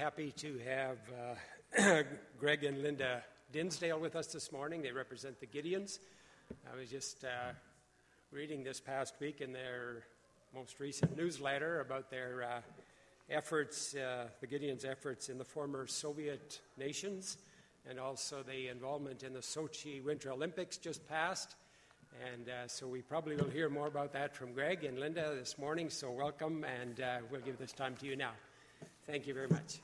happy to have uh, Greg and Linda Dinsdale with us this morning. They represent the Gideons. I was just uh, reading this past week in their most recent newsletter about their uh, efforts, uh, the Gideons' efforts in the former Soviet nations, and also the involvement in the Sochi Winter Olympics just passed. And uh, so we probably will hear more about that from Greg and Linda this morning. So welcome, and uh, we'll give this time to you now. Thank you very much.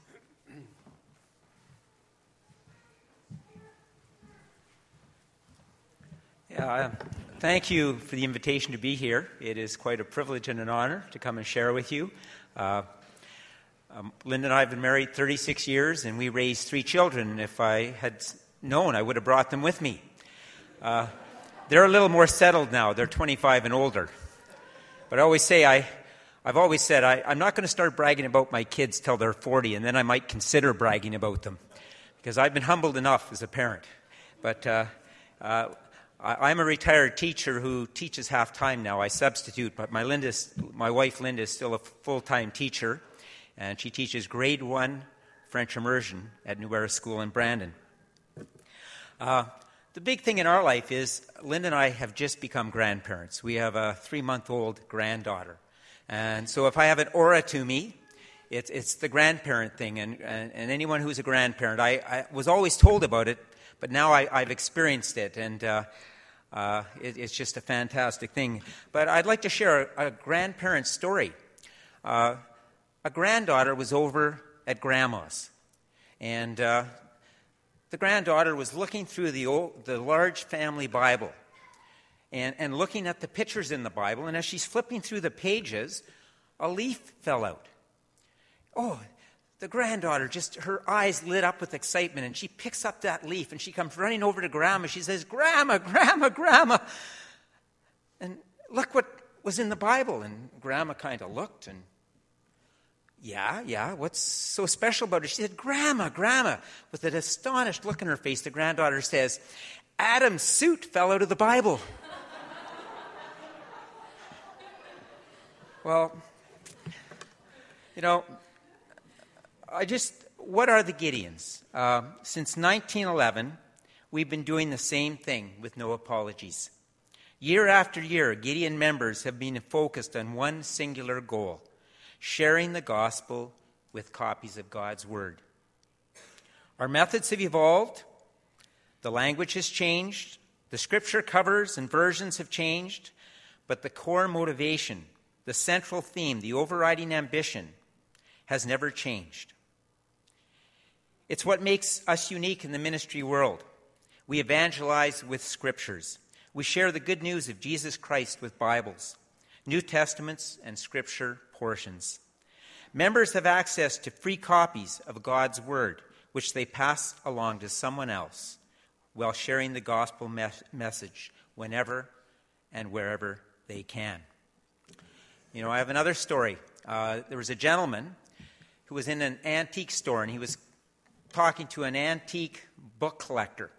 Yeah, uh, thank you for the invitation to be here. It is quite a privilege and an honor to come and share with you. Uh, um, Linda and I have been married 36 years, and we raised three children. If I had known, I would have brought them with me. Uh, they're a little more settled now. They're 25 and older. But I always say I, I've always said I, am not going to start bragging about my kids till they're 40, and then I might consider bragging about them because I've been humbled enough as a parent. But uh, uh, I, am a retired teacher who teaches half time now. I substitute, but my, my wife Linda is still a full time teacher, and she teaches grade one French immersion at New Era School in Brandon. Uh, the big thing in our life is Linda and I have just become grandparents. We have a three month old granddaughter. And so if I have an aura to me, it's, it's the grandparent thing. And, and, and anyone who's a grandparent, I, I, was always told about it, but now I, have experienced it. And uh, uh, it, it's just a fantastic thing. But I'd like to share a, a story. Uh, a granddaughter was over at grandma's. And uh, the granddaughter was looking through the, old, the large family Bible and, and looking at the pictures in the Bible. And as she's flipping through the pages, a leaf fell out. Oh, the granddaughter just her eyes lit up with excitement and she picks up that leaf and she comes running over to grandma. She says grandma grandma grandma. And look what was in the bible. And grandma kind of looked and yeah yeah what's so special about it? She said grandma grandma. With an astonished look in her face the granddaughter says adam's suit fell out of the bible. Well, you know, I just, what are the Gideons? Uh, since 1911, we've been doing the same thing with no apologies. Year after year, Gideon members have been focused on one singular goal sharing the gospel with copies of God's Word. Our methods have evolved, the language has changed, the scripture covers and versions have changed, but the core motivation the central theme, the overriding ambition, has never changed. It's what makes us unique in the ministry world. We evangelize with scriptures. We share the good news of Jesus Christ with Bibles, New Testaments, and scripture portions. Members have access to free copies of God's Word, which they pass along to someone else while sharing the gospel message whenever and wherever they can. You know, I have another story. Uh, there was a gentleman who was in an antique store and he was talking to an antique book collector.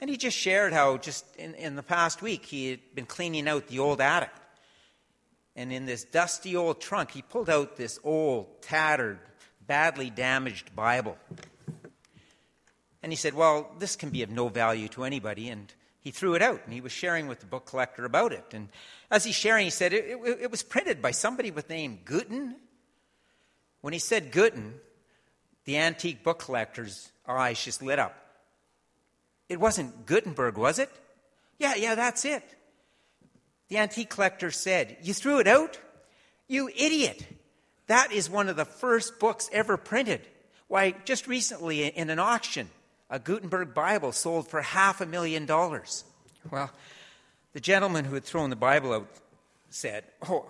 And he just shared how, just in, in the past week, he had been cleaning out the old attic. And in this dusty old trunk, he pulled out this old, tattered, badly damaged Bible. And he said, Well, this can be of no value to anybody. And he threw it out and he was sharing with the book collector about it. And as he's sharing, he said it, it, it was printed by somebody with the name Gutten. When he said Gutten, the antique book collector's eyes just lit up. It wasn't Gutenberg, was it? Yeah, yeah, that's it. The antique collector said, You threw it out? You idiot. That is one of the first books ever printed. Why, just recently in an auction, a Gutenberg Bible sold for half a million dollars. Well, the gentleman who had thrown the Bible out said, Oh,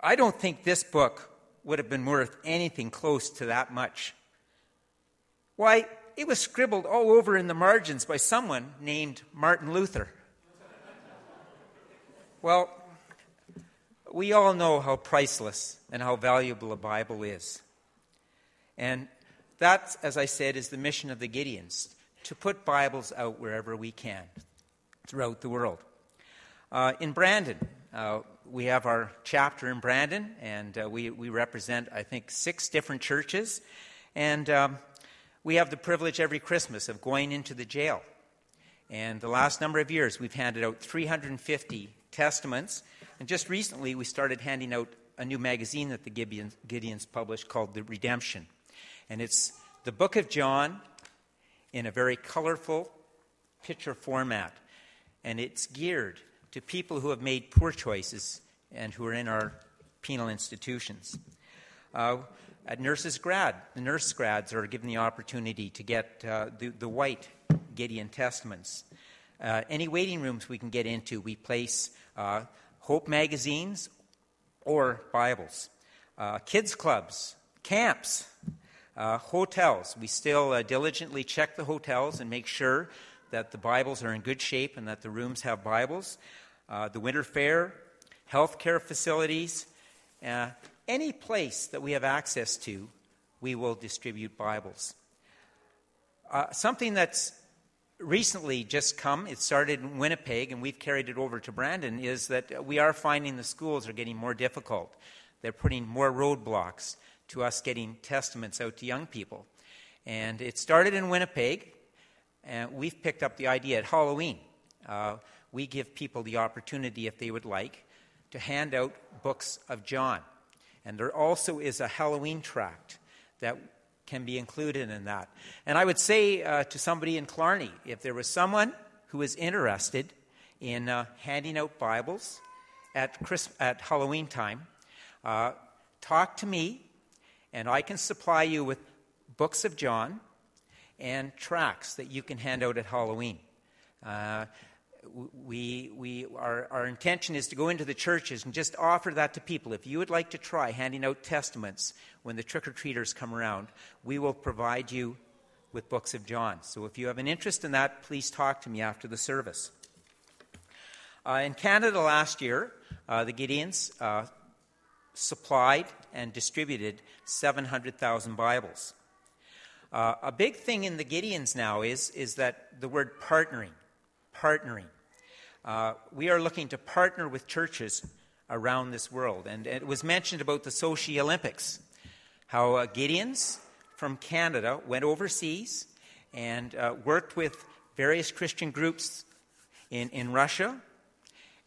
I don't think this book would have been worth anything close to that much. Why, it was scribbled all over in the margins by someone named Martin Luther. well, we all know how priceless and how valuable a Bible is. And that, as I said, is the mission of the Gideons to put Bibles out wherever we can throughout the world. Uh, in Brandon, uh, we have our chapter in Brandon, and uh, we, we represent, I think, six different churches. And um, we have the privilege every Christmas of going into the jail. And the last number of years, we've handed out 350 testaments. And just recently, we started handing out a new magazine that the Gideons, Gideons published called The Redemption. And it's the book of John in a very colorful picture format. And it's geared to people who have made poor choices and who are in our penal institutions. Uh, at Nurses Grad, the nurse grads are given the opportunity to get uh, the, the white Gideon Testaments. Uh, any waiting rooms we can get into, we place uh, Hope magazines or Bibles. Uh, kids clubs, camps, uh, hotels. We still uh, diligently check the hotels and make sure that the Bibles are in good shape and that the rooms have Bibles. The winter fair, healthcare facilities, any place that we have access to, we will distribute Bibles. Uh, something that's recently just come, it started in Winnipeg and we've carried it over to Brandon, is that we are finding the schools are getting more difficult. They're putting more roadblocks to us getting testaments out to young people. And it started in Winnipeg, and we've picked up the idea at Halloween. Uh, we give people the opportunity, if they would like, to hand out books of John. And there also is a Halloween tract that can be included in that. And I would say uh, to somebody in Killarney, if there was someone who is interested in uh, handing out Bibles at, Christ- at Halloween time, uh, talk to me, and I can supply you with books of John and tracts that you can hand out at Halloween. We, we, our, our intention is to go into the churches and just offer that to people. If you would like to try handing out testaments when the trick or treaters come around, we will provide you with books of John. So if you have an interest in that, please talk to me after the service. Uh, in Canada last year, uh, the Gideons uh, supplied and distributed 700,000 Bibles. Uh, a big thing in the Gideons now is, is that the word partnering. Partnering. Uh, we are looking to partner with churches around this world. And, it was mentioned about the Sochi Olympics, how uh, Gideons from Canada went overseas and uh, worked with various Christian groups in, in Russia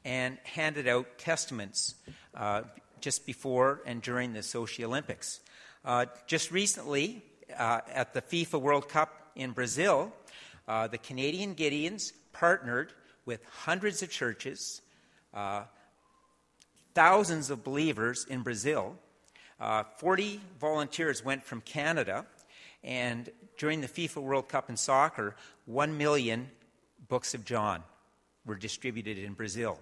and handed out testaments uh, just before and during the Sochi Olympics. Uh, just recently, uh, at the FIFA World Cup in Brazil, the Canadian Gideons partnered with hundreds of churches, uh, thousands of believers in Brazil. Uh, 40 volunteers went from Canada, and during the FIFA World Cup in soccer, 1 million books of John were distributed in Brazil.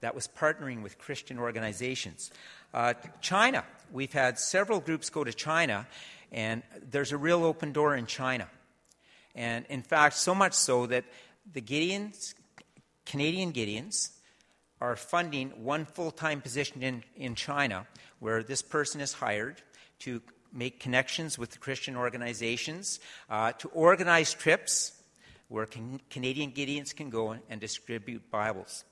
That was partnering with Christian organizations. Uh, China, we've had several groups go to China, and there's a real open door in China. And in fact, so much so that the Gideons Canadian Gideons are funding one full time position in, in China where this person is hired to make connections with the Christian organizations, uh, to organize trips where can, Canadian Gideons can go and distribute Bibles.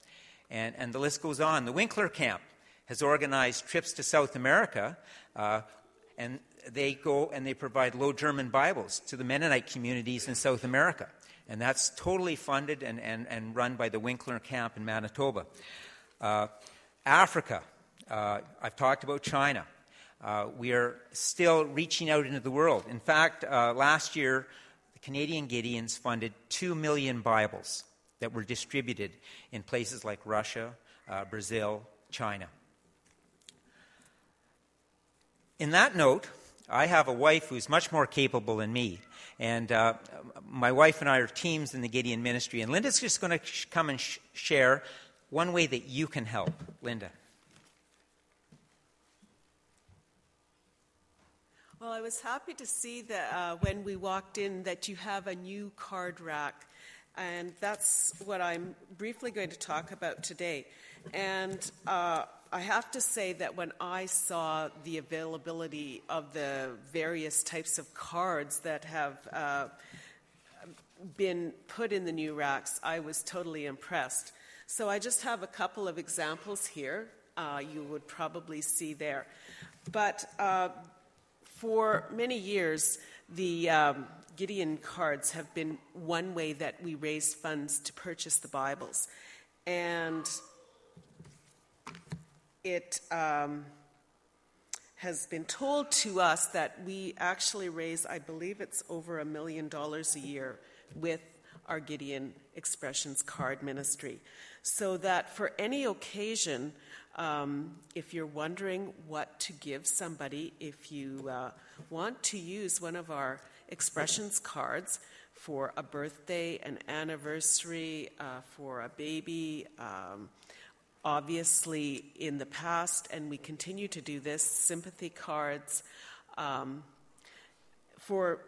And, and the list goes on. The Winkler Camp has organized trips to South America, uh, and they go and they provide Low German Bibles to the Mennonite communities in South America and that's totally funded and, and, and run by the Winkler Camp in Manitoba. Uh, Africa, uh, I've talked about China. Uh, we are still reaching out into the world. In fact, uh, last year, the Canadian Gideons funded 2 million Bibles that were distributed in places like Russia, uh, Brazil, China. In that note, I have a wife who's much more capable than me. And uh, my wife and I are teams in the Gideon ministry. And Linda's just going to sh- come and sh- share one way that you can help. Linda. Well, I was happy to see that uh, when we walked in that you have a new card rack. And that's what I'm briefly going to talk about today. And uh, I have to say that when I saw the availability of the various types of cards that have uh, been put in the new racks, I was totally impressed. So I just have a couple of examples here. Uh, you would probably see there. But uh, For many years, the um, Gideon cards have been one way that we raise funds to purchase the Bibles. And it um, has been told to us that we actually raise, I believe it's over a million dollars a year with our Gideon Expressions card ministry. So that for any occasion, um, if you're wondering what to give somebody, if you uh, want to use one of our expressions cards for a birthday, an anniversary, uh, for a baby, um, obviously in the past, and we continue to do this, sympathy cards. Um, for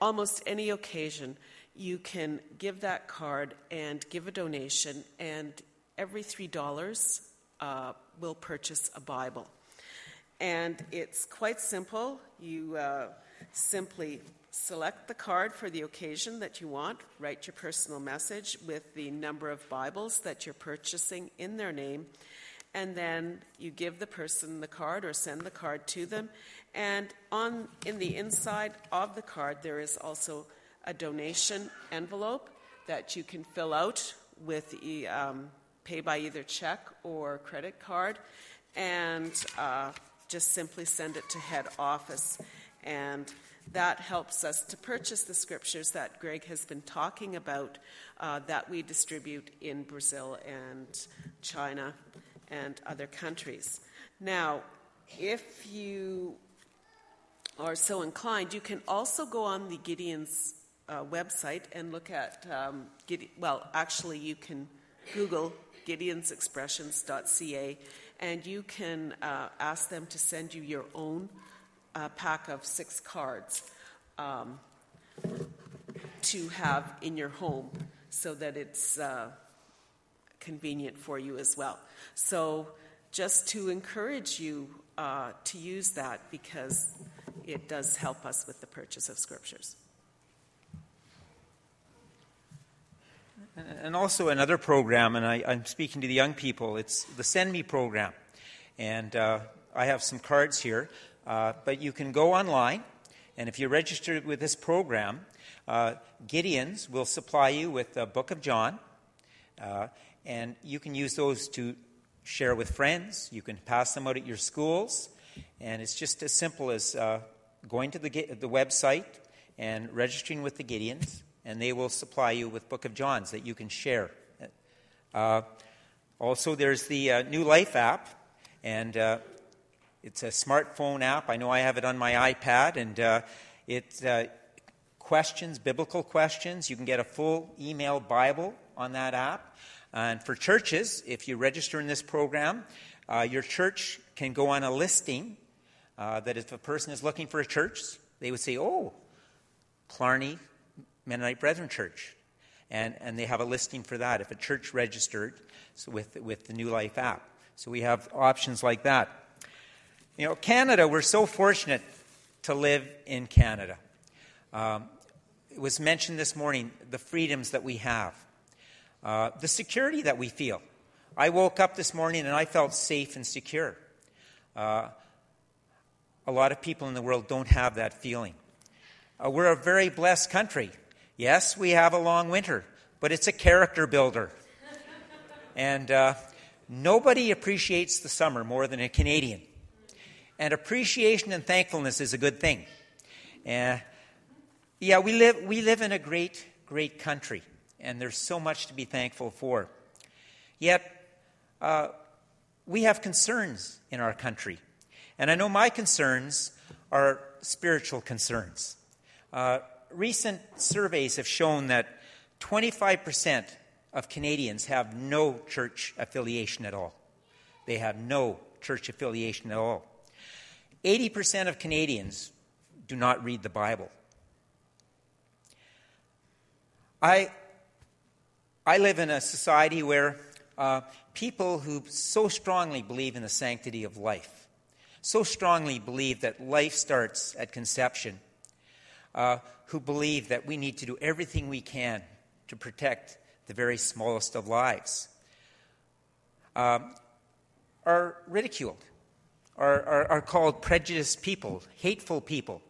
almost any occasion, you can give that card and give a donation, and every $3 uh, will purchase a Bible. And it's quite simple. You uh, simply select the card for the occasion that you want, write your personal message with the number of Bibles that you're purchasing in their name, and then you give the person the card or send the card to them. And on in the inside of the card there is also a donation envelope that you can fill out with um, pay by either check or credit card, and uh, just simply send it to head office. And that helps us to purchase the scriptures that Greg has been talking about uh, that we distribute in Brazil and China and other countries. Now, if you are so inclined, you can also go on the Gideon's uh, website and look at, um, well, actually, you can Google gideonsexpressions.ca and you can uh, ask them to send you your own uh, pack of six cards um, to have in your home so that it's uh, convenient for you as well. So, just to encourage you uh, to use that because it does help us with the purchase of scriptures. And also another program, and I, am speaking to the young people, it's the Send Me program. And uh, I have some cards here, uh, but you can go online, and if you're registered with this program, uh, Gideons will supply you with the Book of John, uh, and you can use those to share with friends. You can pass them out at your schools, and it's just as simple as uh, going to the, the website and registering with the Gideons and they will supply you with Book of Johns that you can share. Uh, also, there's the New Life app, and it's a smartphone app. I know I have it on my iPad, and uh, it's uh, questions, biblical questions. You can get a full email Bible on that app. And for churches, if you register in this program, uh, your church can go on a listing that if a person is looking for a church, they would say, Oh, Killarney Mennonite Brethren Church. And, and they have a listing for that if a church registered with, with the New Life app. So we have options like that. You know, Canada, we're so fortunate to live in Canada. Um, it was mentioned this morning the freedoms that we have, uh, the security that we feel. I woke up this morning and I felt safe and secure. Uh, a lot of people in the world don't have that feeling. Uh, we're a very blessed country. Yes, we have a long winter, but it's a character builder. and uh, nobody appreciates the summer more than a Canadian. And appreciation and thankfulness is a good thing. Uh, yeah, we live, we live in a great, great country, and there's so much to be thankful for. Yet, uh, we have concerns in our country. And I know my concerns are spiritual concerns. Uh, recent surveys have shown that 25% of Canadians have no church affiliation at all. They have no church affiliation at all. 80% of Canadians do not read the Bible. I, I live in a society where uh, people who so strongly believe in the sanctity of life, so strongly believe that life starts at conception, uh, who believe that we need to do everything we can to protect the very smallest of lives, um, are ridiculed are, are, are called prejudiced people, hateful people.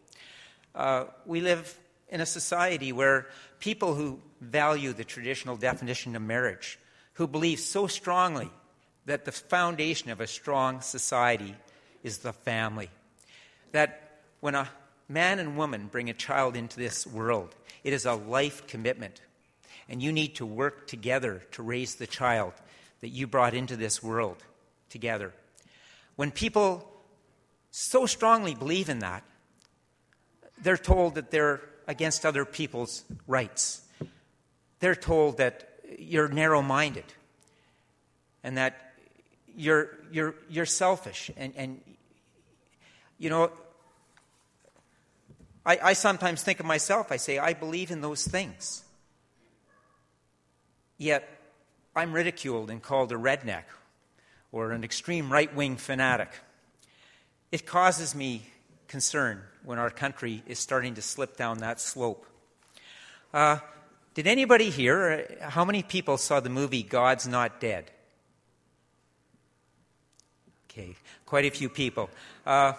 Uh, we live in a society where people who value the traditional definition of marriage, who believe so strongly that the foundation of a strong society is the family, that when a man and woman bring a child into this world, it is a life commitment. And you need to work together to raise the child that you brought into this world together. When people so strongly believe in that, they're told that they're against other people's rights. They're told that you're narrow minded and that you're, you're, you're selfish. And, and, you know, I, I sometimes think of myself, I say, I believe in those things. Yet, I'm ridiculed and called a redneck or an extreme right wing fanatic. It causes me concern when our country is starting to slip down that slope. Uh, did anybody here, uh, how many people saw the movie God's Not Dead? Okay, quite a few people. Uh,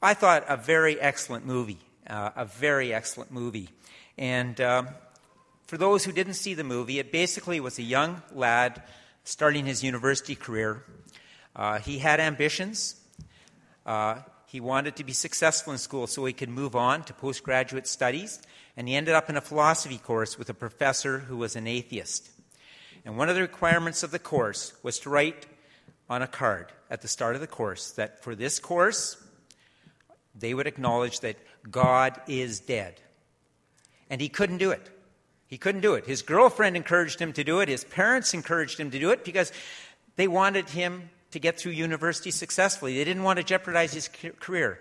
I thought a very excellent movie, uh, a very excellent movie. And um, for those who didn't see the movie, it basically was a young lad starting his university career. Uh, he had ambitions. Uh, he wanted to be successful in school so he could move on to postgraduate studies, and he ended up in a philosophy course with a professor who was an atheist. And one of the requirements of the course was to write on a card at the start of the course that for this course, they would acknowledge that God is dead. And he couldn't do it. He couldn't do it. His girlfriend encouraged him to do it. His parents encouraged him to do it because they wanted him to get through university successfully. They didn't want to jeopardize his career.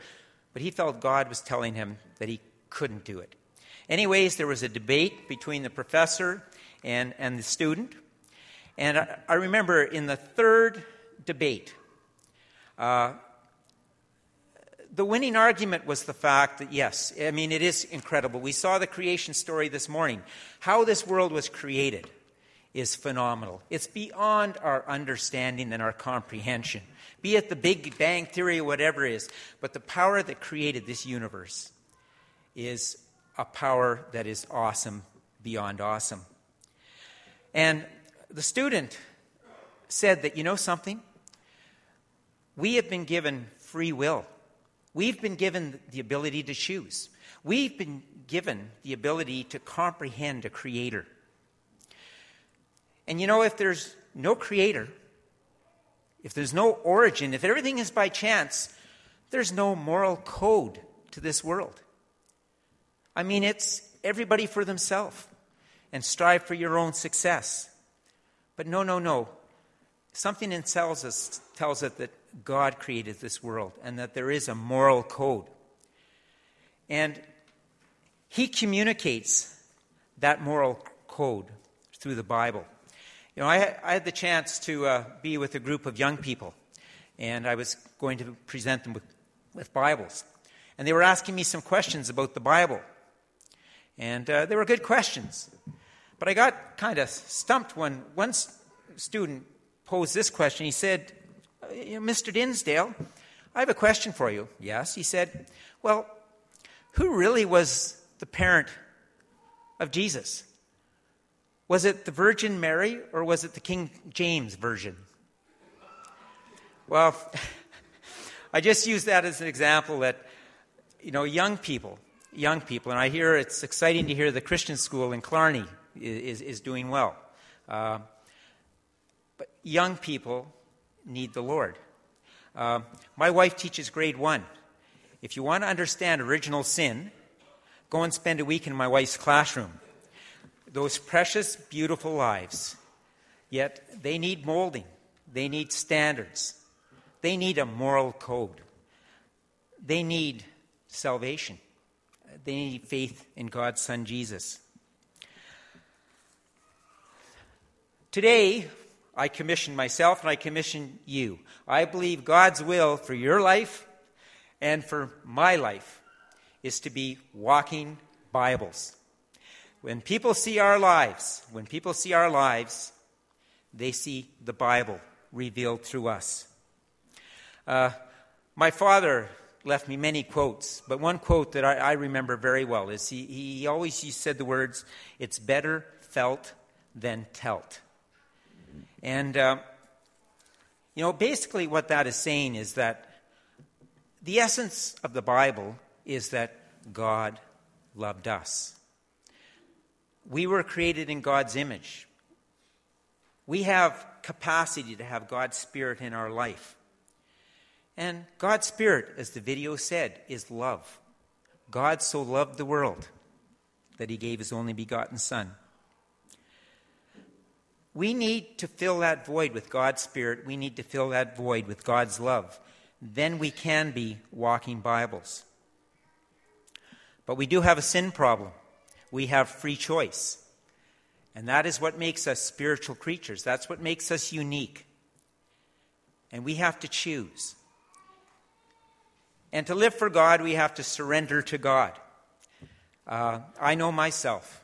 But he felt God was telling him that he couldn't do it. Anyways, there was a debate between the professor and, and the student. And I, I remember in the third debate, uh, the winning argument was the fact that, yes, I mean, it is incredible. We saw the creation story this morning. How this world was created is phenomenal. It's beyond our understanding and our comprehension, be it the Big Bang Theory or whatever it is. But the power that created this universe is a power that is awesome beyond awesome. And the student said that, you know something? We have been given free will. We've been given the ability to choose. We've been given the ability to comprehend a creator. And you know, if there's no creator, if there's no origin, if everything is by chance, there's no moral code to this world. I mean, it's everybody for themselves and strive for your own success. But no, no, no. Something in tells us, tells us that God created this world and that there is a moral code. And He communicates that moral code through the Bible. You know, I, I had the chance to uh, be with a group of young people, and I was going to present them with, with Bibles. And they were asking me some questions about the Bible. And uh, they were good questions. But I got kind of stumped when one student posed this question. He said, Mr. Dinsdale, I have a question for you. Yes, he said, Well, who really was the parent of Jesus? Was it the Virgin Mary or was it the King James Version? Well, I just use that as an example that, you know, young people, young people, and I hear it's exciting to hear the Christian school in Killarney is, is doing well. Uh, but young people need the Lord. Uh, my wife teaches grade one. If you want to understand original sin, go and spend a week in my wife's classroom those precious, beautiful lives. Yet they need molding, they need standards, they need a moral code, they need salvation, they need faith in God's Son Jesus. Today, I commission myself and I commission you. I believe God's will for your life and for my life is to be walking Bibles. When people see our lives, when people see our lives, they see the Bible revealed through us. Uh, my father left me many quotes, but one quote that I, I remember very well is he, he always he said the words, It's better felt than telt. And, uh, you know, basically what that is saying is that the essence of the Bible is that God loved us. We were created in God's image. We have capacity to have God's Spirit in our life. And God's Spirit, as the video said, is love. God so loved the world that he gave his only begotten Son. We need to fill that void with God's Spirit. We need to fill that void with God's love. Then we can be walking Bibles. But we do have a sin problem. We have free choice. And that is what makes us spiritual creatures. That's what makes us unique. And we have to choose. And to live for God, we have to surrender to God. Uh, I know myself.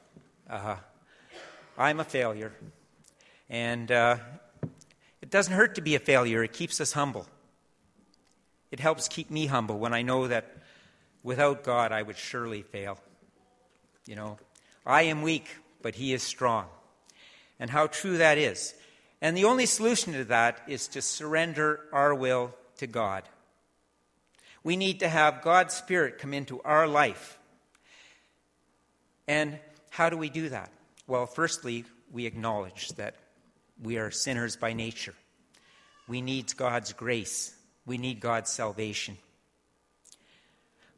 Uh, I'm a failure. And uh, it doesn't hurt to be a failure, it keeps us humble. It helps keep me humble when I know that without God I would surely fail. You know, I am weak, but He is strong. And how true that is. And the only solution to that is to surrender our will to God. We need to have God's Spirit come into our life. And how do we do that? Well, firstly, we acknowledge that we are sinners by nature. We need God's grace. We need God's salvation.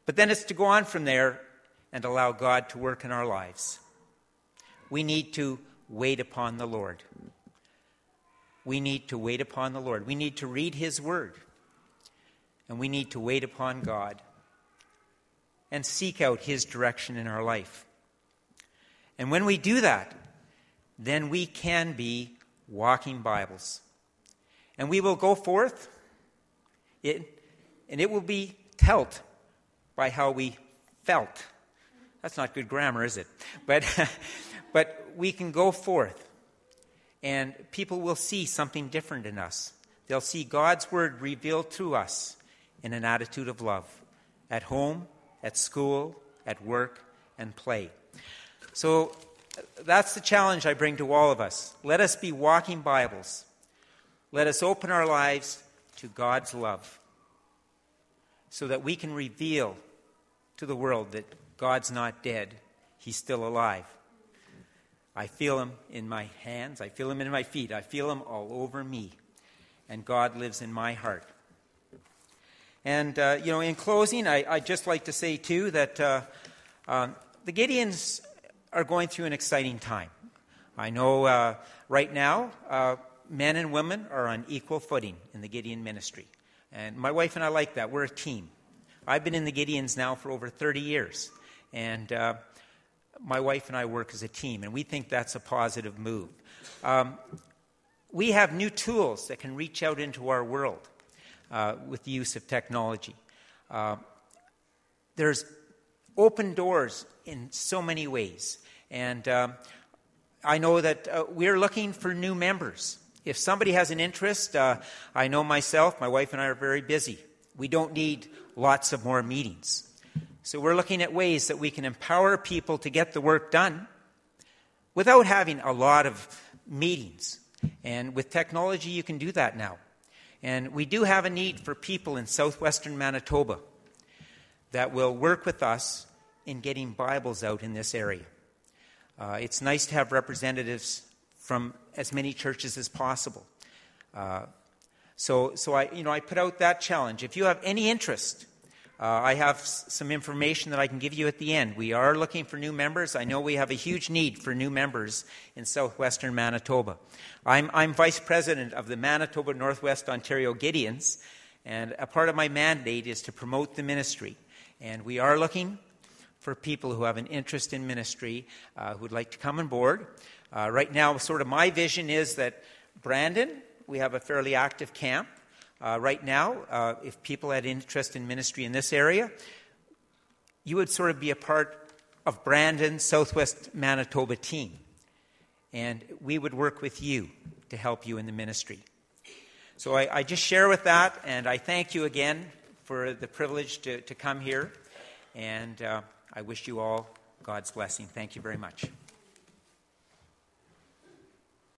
But then it's to go on from there and allow God to work in our lives. We need to wait upon the Lord. We need to wait upon the Lord. We need to read His Word. And we need to wait upon God and seek out His direction in our life. And when we do that, then we can be walking Bibles. And we will go forth, it, and it will be telt by how we felt. That's not good grammar, is it? But, but we can go forth, and people will see something different in us. They'll see God's word revealed to us in an attitude of love at home, at school, at work, and play. So that's the challenge I bring to all of us. Let us be walking Bibles. Let us open our lives to God's love so that we can reveal to the world that God's not dead, He's still alive. I feel Him in my hands, I feel Him in my feet, I feel Him all over me, and God lives in my heart. And, uh, you know, in closing, I, would just like to say, too, that uh, uh, the Gideons are going through an exciting time. I know uh, right now, uh, men and women are on equal footing in the Gideon ministry. And my wife and I like that. We're a team. I've been in the Gideons now for over 30 years. And uh, my wife and I work as a team, and we think that's a positive move. Um, we have new tools that can reach out into our world uh, with the use of technology. Uh, there's open doors in so many ways. And um, I know that uh, we're looking for new members. If somebody has an interest, uh, I know myself, my wife and I are very busy. We don't need lots of more meetings. So we're looking at ways that we can empower people to get the work done without having a lot of meetings. And with technology, you can do that now. And we do have a need for people in southwestern Manitoba that will work with us in getting Bibles out in this area. Uh, it's nice to have representatives from as many churches as possible. Uh, so, so I, you know, I put out that challenge. If you have any interest, uh, I have s- some information that I can give you at the end. We are looking for new members. I know we have a huge need for new members in southwestern Manitoba. I'm, I'm vice president of the Manitoba Northwest Ontario Gideons, and a part of my mandate is to promote the ministry. And we are looking for people who have an interest in ministry uh, who'd like to come on board. Uh, right now, sort of my vision is that Brandon, we have a fairly active camp. Uh, right now, uh, if people had interest in ministry in this area, you would sort of be a part of Brandon's Southwest Manitoba team. And we would work with you to help you in the ministry. So I, I just share with that, and I thank you again for the privilege to, to come here. And. Uh, I wish you all God's blessing. Thank you very much.